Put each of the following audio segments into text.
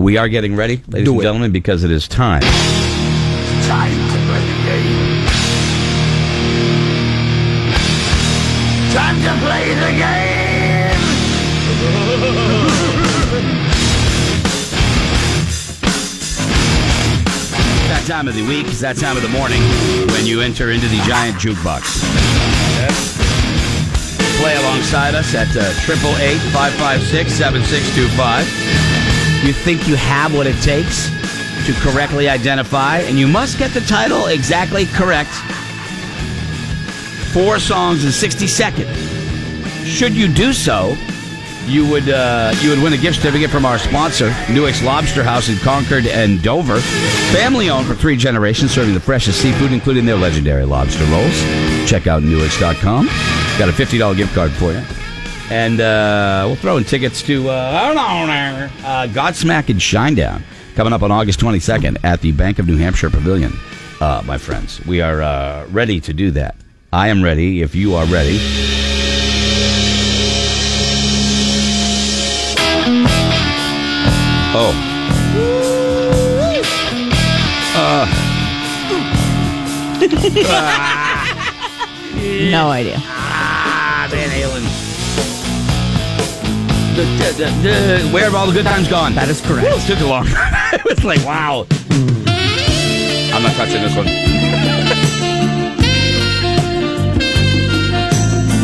We are getting ready, ladies Do and it. gentlemen, because it is time. Time to play the game. Time to play the game. That time of the week is that time of the morning when you enter into the giant jukebox. Play alongside us at uh, triple eight five five six seven six two five. You think you have what it takes to correctly identify, and you must get the title exactly correct. Four songs in sixty seconds. Should you do so, you would uh, you would win a gift certificate from our sponsor, Newick's Lobster House in Concord and Dover. Family owned for three generations, serving the freshest seafood, including their legendary lobster rolls. Check out Newick's.com. Got a fifty dollar gift card for you, and uh, we'll throw in tickets to uh, hold on there, uh, Godsmack and Shinedown coming up on August twenty second at the Bank of New Hampshire Pavilion. Uh, my friends, we are uh, ready to do that. I am ready. If you are ready. Oh. No idea. Ah, Van Halen. Where have all the good times gone? That is correct. Whew, it took too long. it was like, wow. I'm not touching this one.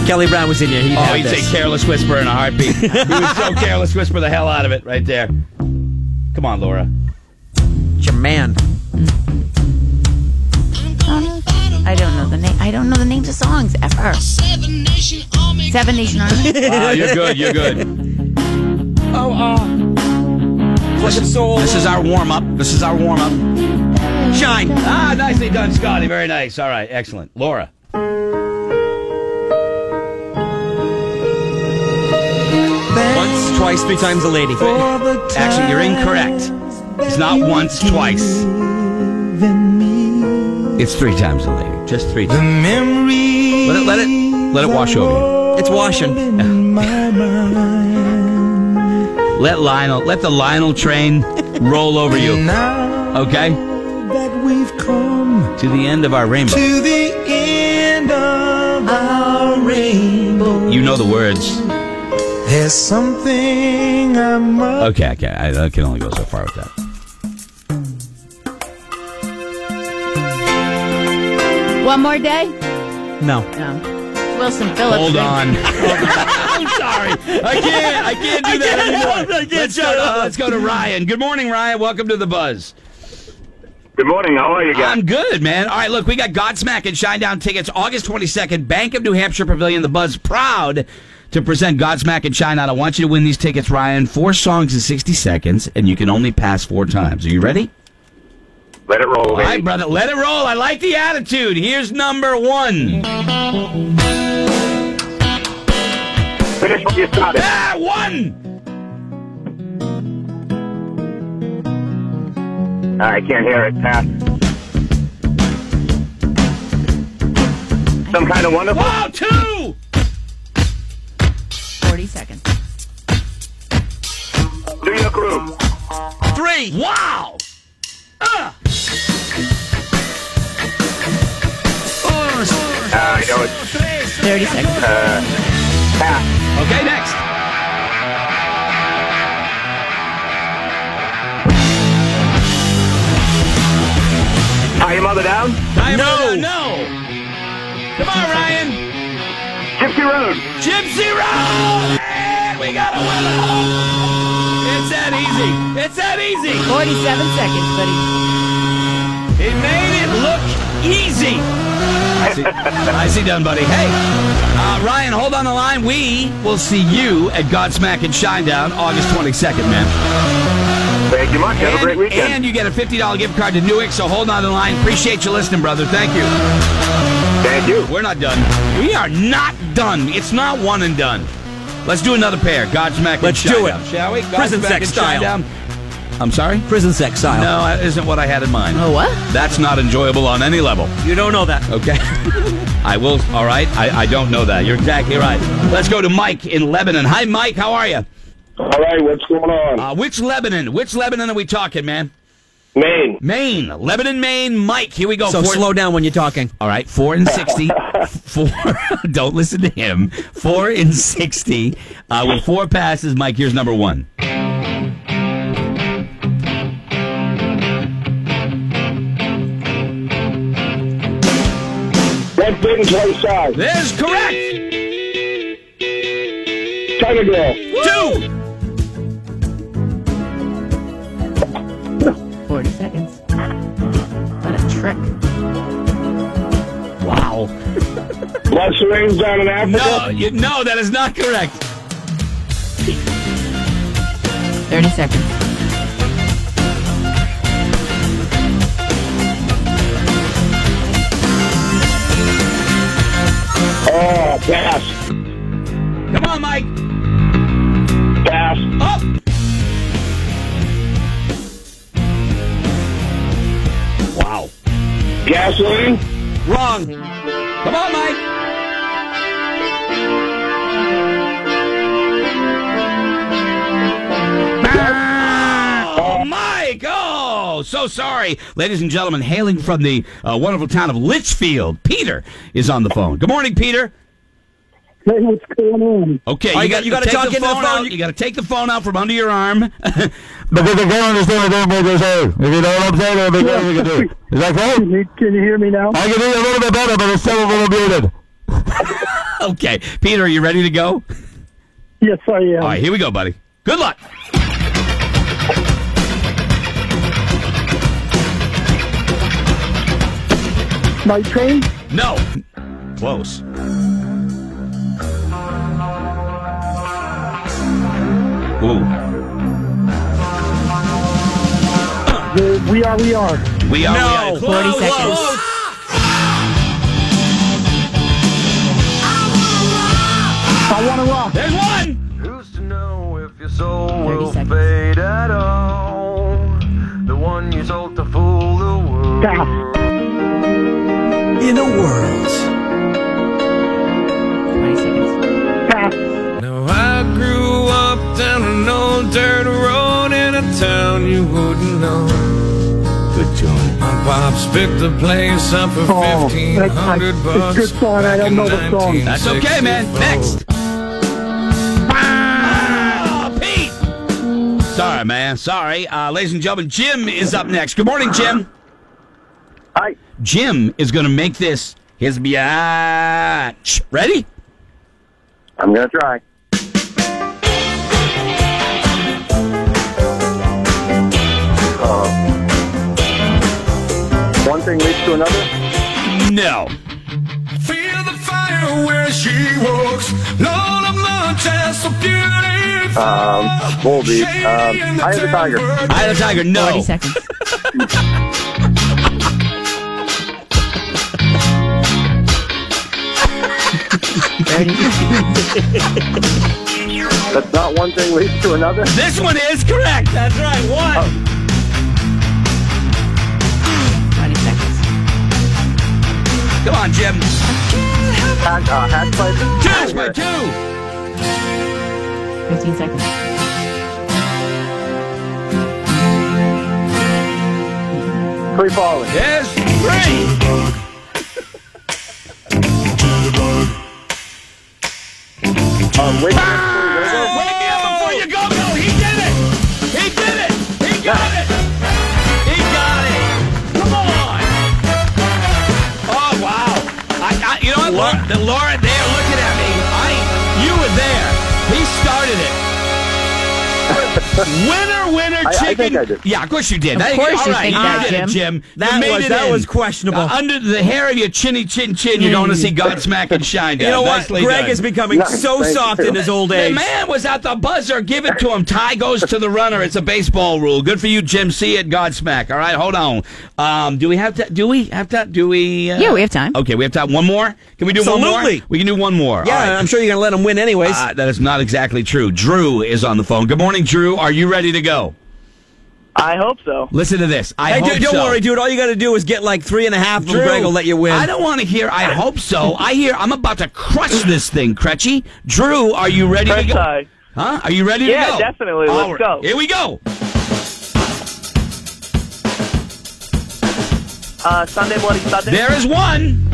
Kelly Brown was in here. Oh, he'd Oh, he'd this. say careless whisper in a heartbeat. he would so careless whisper the hell out of it right there. Come on, Laura. It's your man. I don't know the name. I don't know the names of songs ever. Seven Nation Army. Seven Nation Army. Wow, you're good. You're good. Oh. Soul. This is our warm up. This is our warm up. Shine. Ah, nicely done, Scotty. Very nice. All right, excellent. Laura. Once, twice, three times a lady. Actually, you're incorrect. It's not once, twice. It's three times a lady. Just three times. Memory. Let it, let it, let it wash over you. It's washing. you. Let Lionel, let the Lionel train roll over you. Okay, that we've come to the end of our rainbow. to the end of our rainbow, You know the words. there's something I must. Okay, okay. I, I can only go so far with that. One more day? No. No. Wilson Phillips. Hold on. I'm sorry. I can't. I can't do that anymore. let's, go to, let's go to Ryan. Good morning, Ryan. Welcome to the Buzz. Good morning. How are you guys? I'm good, man. All right, look, we got Godsmack and Shinedown tickets August 22nd, Bank of New Hampshire Pavilion. The Buzz proud to present Godsmack and Shinedown. I want you to win these tickets, Ryan. Four songs in 60 seconds, and you can only pass four times. Are you ready? Let it roll, All right, brother. Let it roll. I like the attitude. Here's number one. Finish what you started. Ah, one. I can't hear it. Pass. Some kind of wonderful. Wow, two. 40 seconds. Do your groove. Three. Wow. Ah. Uh, I know it's 30 seconds. pass. Okay, next. Tie your mother down. Tie your no. No. Come on, Ryan. Gypsy Road. Gypsy Road! And we got a winner! It's that easy. It's that easy. 47 seconds, buddy. It made it look easy. I see done, buddy. Hey, uh, Ryan, hold on the line. We will see you at Godsmack and Shinedown August 22nd, man. Thank you much. Have a great And, weekend. and you get a $50 gift card to Newick, so hold on the line. Appreciate you listening, brother. Thank you. Thank you. We're not done. We are not done. It's not one and done. Let's do another pair. Godsmack Let's and do it. Shall we? Prison Godsmack sex and style. Shinedown. I'm sorry? Prison sex style. No, that isn't what I had in mind. Oh, what? That's not enjoyable on any level. You don't know that. Okay. I will. All right. I, I don't know that. You're exactly right. Let's go to Mike in Lebanon. Hi, Mike. How are you? All right, what's going on? Uh, which Lebanon? Which Lebanon are we talking, man? Maine. Maine. Lebanon, Maine. Mike, here we go. So Four- slow down when you're talking. All right, four and sixty. four. Don't listen to him. Four and sixty. Uh, with four passes, Mike. Here's number one. Once bitten, twice shy. That is correct. China girl. Two. 40 seconds. What a trick. Wow. Blood syringe down in Africa. No, you, no, that is not correct. 30 seconds. Pass. Come on, Mike. Pass. Up. Wow. Gasoline. Wrong. Come on, Mike. Oh, Mike! Oh, so sorry. Ladies and gentlemen, hailing from the uh, wonderful town of Litchfield, Peter is on the phone. Good morning, Peter. Hey, what's going on? Okay, Oh, you got- you gotta take talk the into the phone phone. out. You got to take the phone out from under your arm. Because they can't understand what they're saying. If you know what I'm saying, they can't we can do. Is that Can cool? you, can you hear me now? I can hear you a little bit better, but it's still a little muted. okay, Peter, are you ready to go? Yes, I am. All right, here we go, buddy. Good luck. Night train? No. Close. Ooh. The We Are, We Are. We are. No. we are. 40 Close. seconds. I Want to Rock. There's one. Who's to know if your soul 30 will seconds. fade at all? The one you sold to fool the world. Pass. In a world. My pops picked the place up for Oh, fifteen that's- hundred it's a bucks. good song. I back don't know the song. That's okay, man. 1964. Next. Ah, Pete. Sorry, man. Sorry. Uh, ladies and gentlemen, Jim is up next. Good morning, Jim. Hi. Jim is going to make this his biatch. Ready? I'm gonna try. Uh, one thing leads to another. No. Feel the fire where she walks. Lord, I'm not just so beautiful. Um, Volbeat. Um, Eye of the Tiger. Eye of the Tiger. 40 No. seconds. That's not one thing leads to another. This one is correct. That's right. One. Twenty Come on, Jim. Hat, uh, hat pipe. Two. by two. Fifteen seconds. Free falling. Yes, three. Um, wait. Oh, Laura, the Laura, winner, winner, I- I chicken. think I did. Yeah, of course you did. Of I- course all you right, think you that, did it, Jim. Jim. You That made was- it that was questionable. Uh, under the hair of your chinny chin chin, you're going to see Godsmack and shine. You know what? Nicely Greg done. is becoming Nice, so thank soft you. in his old age. The man was at the buzzer. Give it to him. Tie goes to the runner. It's a baseball rule. Good for you, Jim. See it, at Godsmack. All right, hold on. Um, do we have to? Do we have to? Do we? Uh, Yeah, we have time. Okay, we have time. One more. Can we do one more? We can do one more. Yeah, All right. I'm sure you're going to let him win anyways. Uh, that is not exactly true. Drew is on the phone. Good morning, Drew. Are you ready to go? I hope so. Listen to this. I hey, hope dude, don't so. worry, dude. All you got to do is get like three and a half, and Drew, Greg will let you win. I don't want to hear. I hope so. I hear. I'm about to crush this thing, Cretchy. Drew, are you ready to go? tie. Huh? Are you ready Yeah, to go? Yeah, definitely. Let's All right. go. Here we go. Uh, Sunday Bloody Sunday. There is one,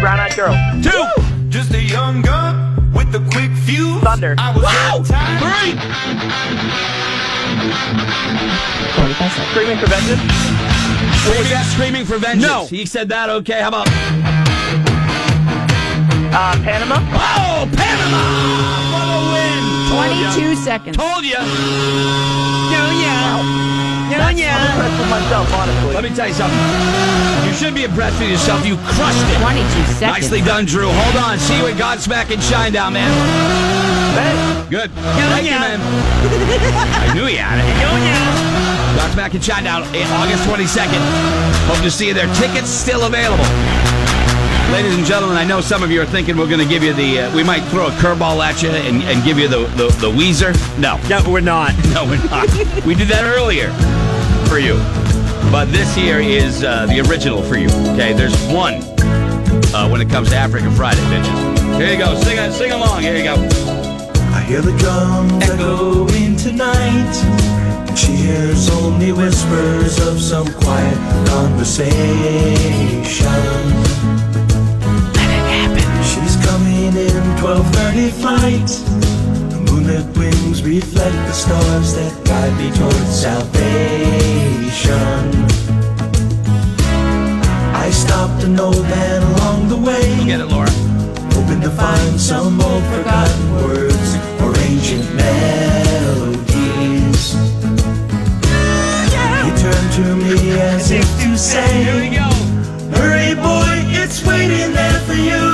Brown Eyed Girl. two, Just a young gun with a quick fuse. Thunder. I was wow, three. Screaming for Vengeance. What was that? Screaming for vengeance. No. He said that. Okay, how about? Uh, Panama. Oh, Panama for the win. Told ya. 22 seconds. Told you. No, yeah. No, yeah. Impressed with myself, honestly. Let me tell you something. You should be impressed with yourself. You crushed it. 22 seconds. Nicely done, Drew. Hold on. See you at Godsmack and Shinedown, man. Hey, Good. Thank you, yeah. man. I knew you had it. No, yeah. Godsmack and Shinedown, August 22nd. Hope to see you there. Tickets still available. Ladies and gentlemen, I know some of you are thinking we're going to give you the, uh, we might throw a curveball at you and, and give you the, the, the Weezer. No. No, we're not. No, we're not. we did that earlier for you. But this here is uh, the original for you. Okay, there's one uh, when it comes to African Friday, bitches. Here you go. Sing, sing along. Here you go. I hear the drums echoing tonight. And she hears only whispers of some quiet conversation in 12:30 flight. The moonlit wings reflect the stars that guide me towards salvation. I stopped an old man along the way. Get it, Laura. Hoping to find some old forgotten words or ancient melodies. He turned to me as if to say, "Hurry, boy, it's waiting there for you."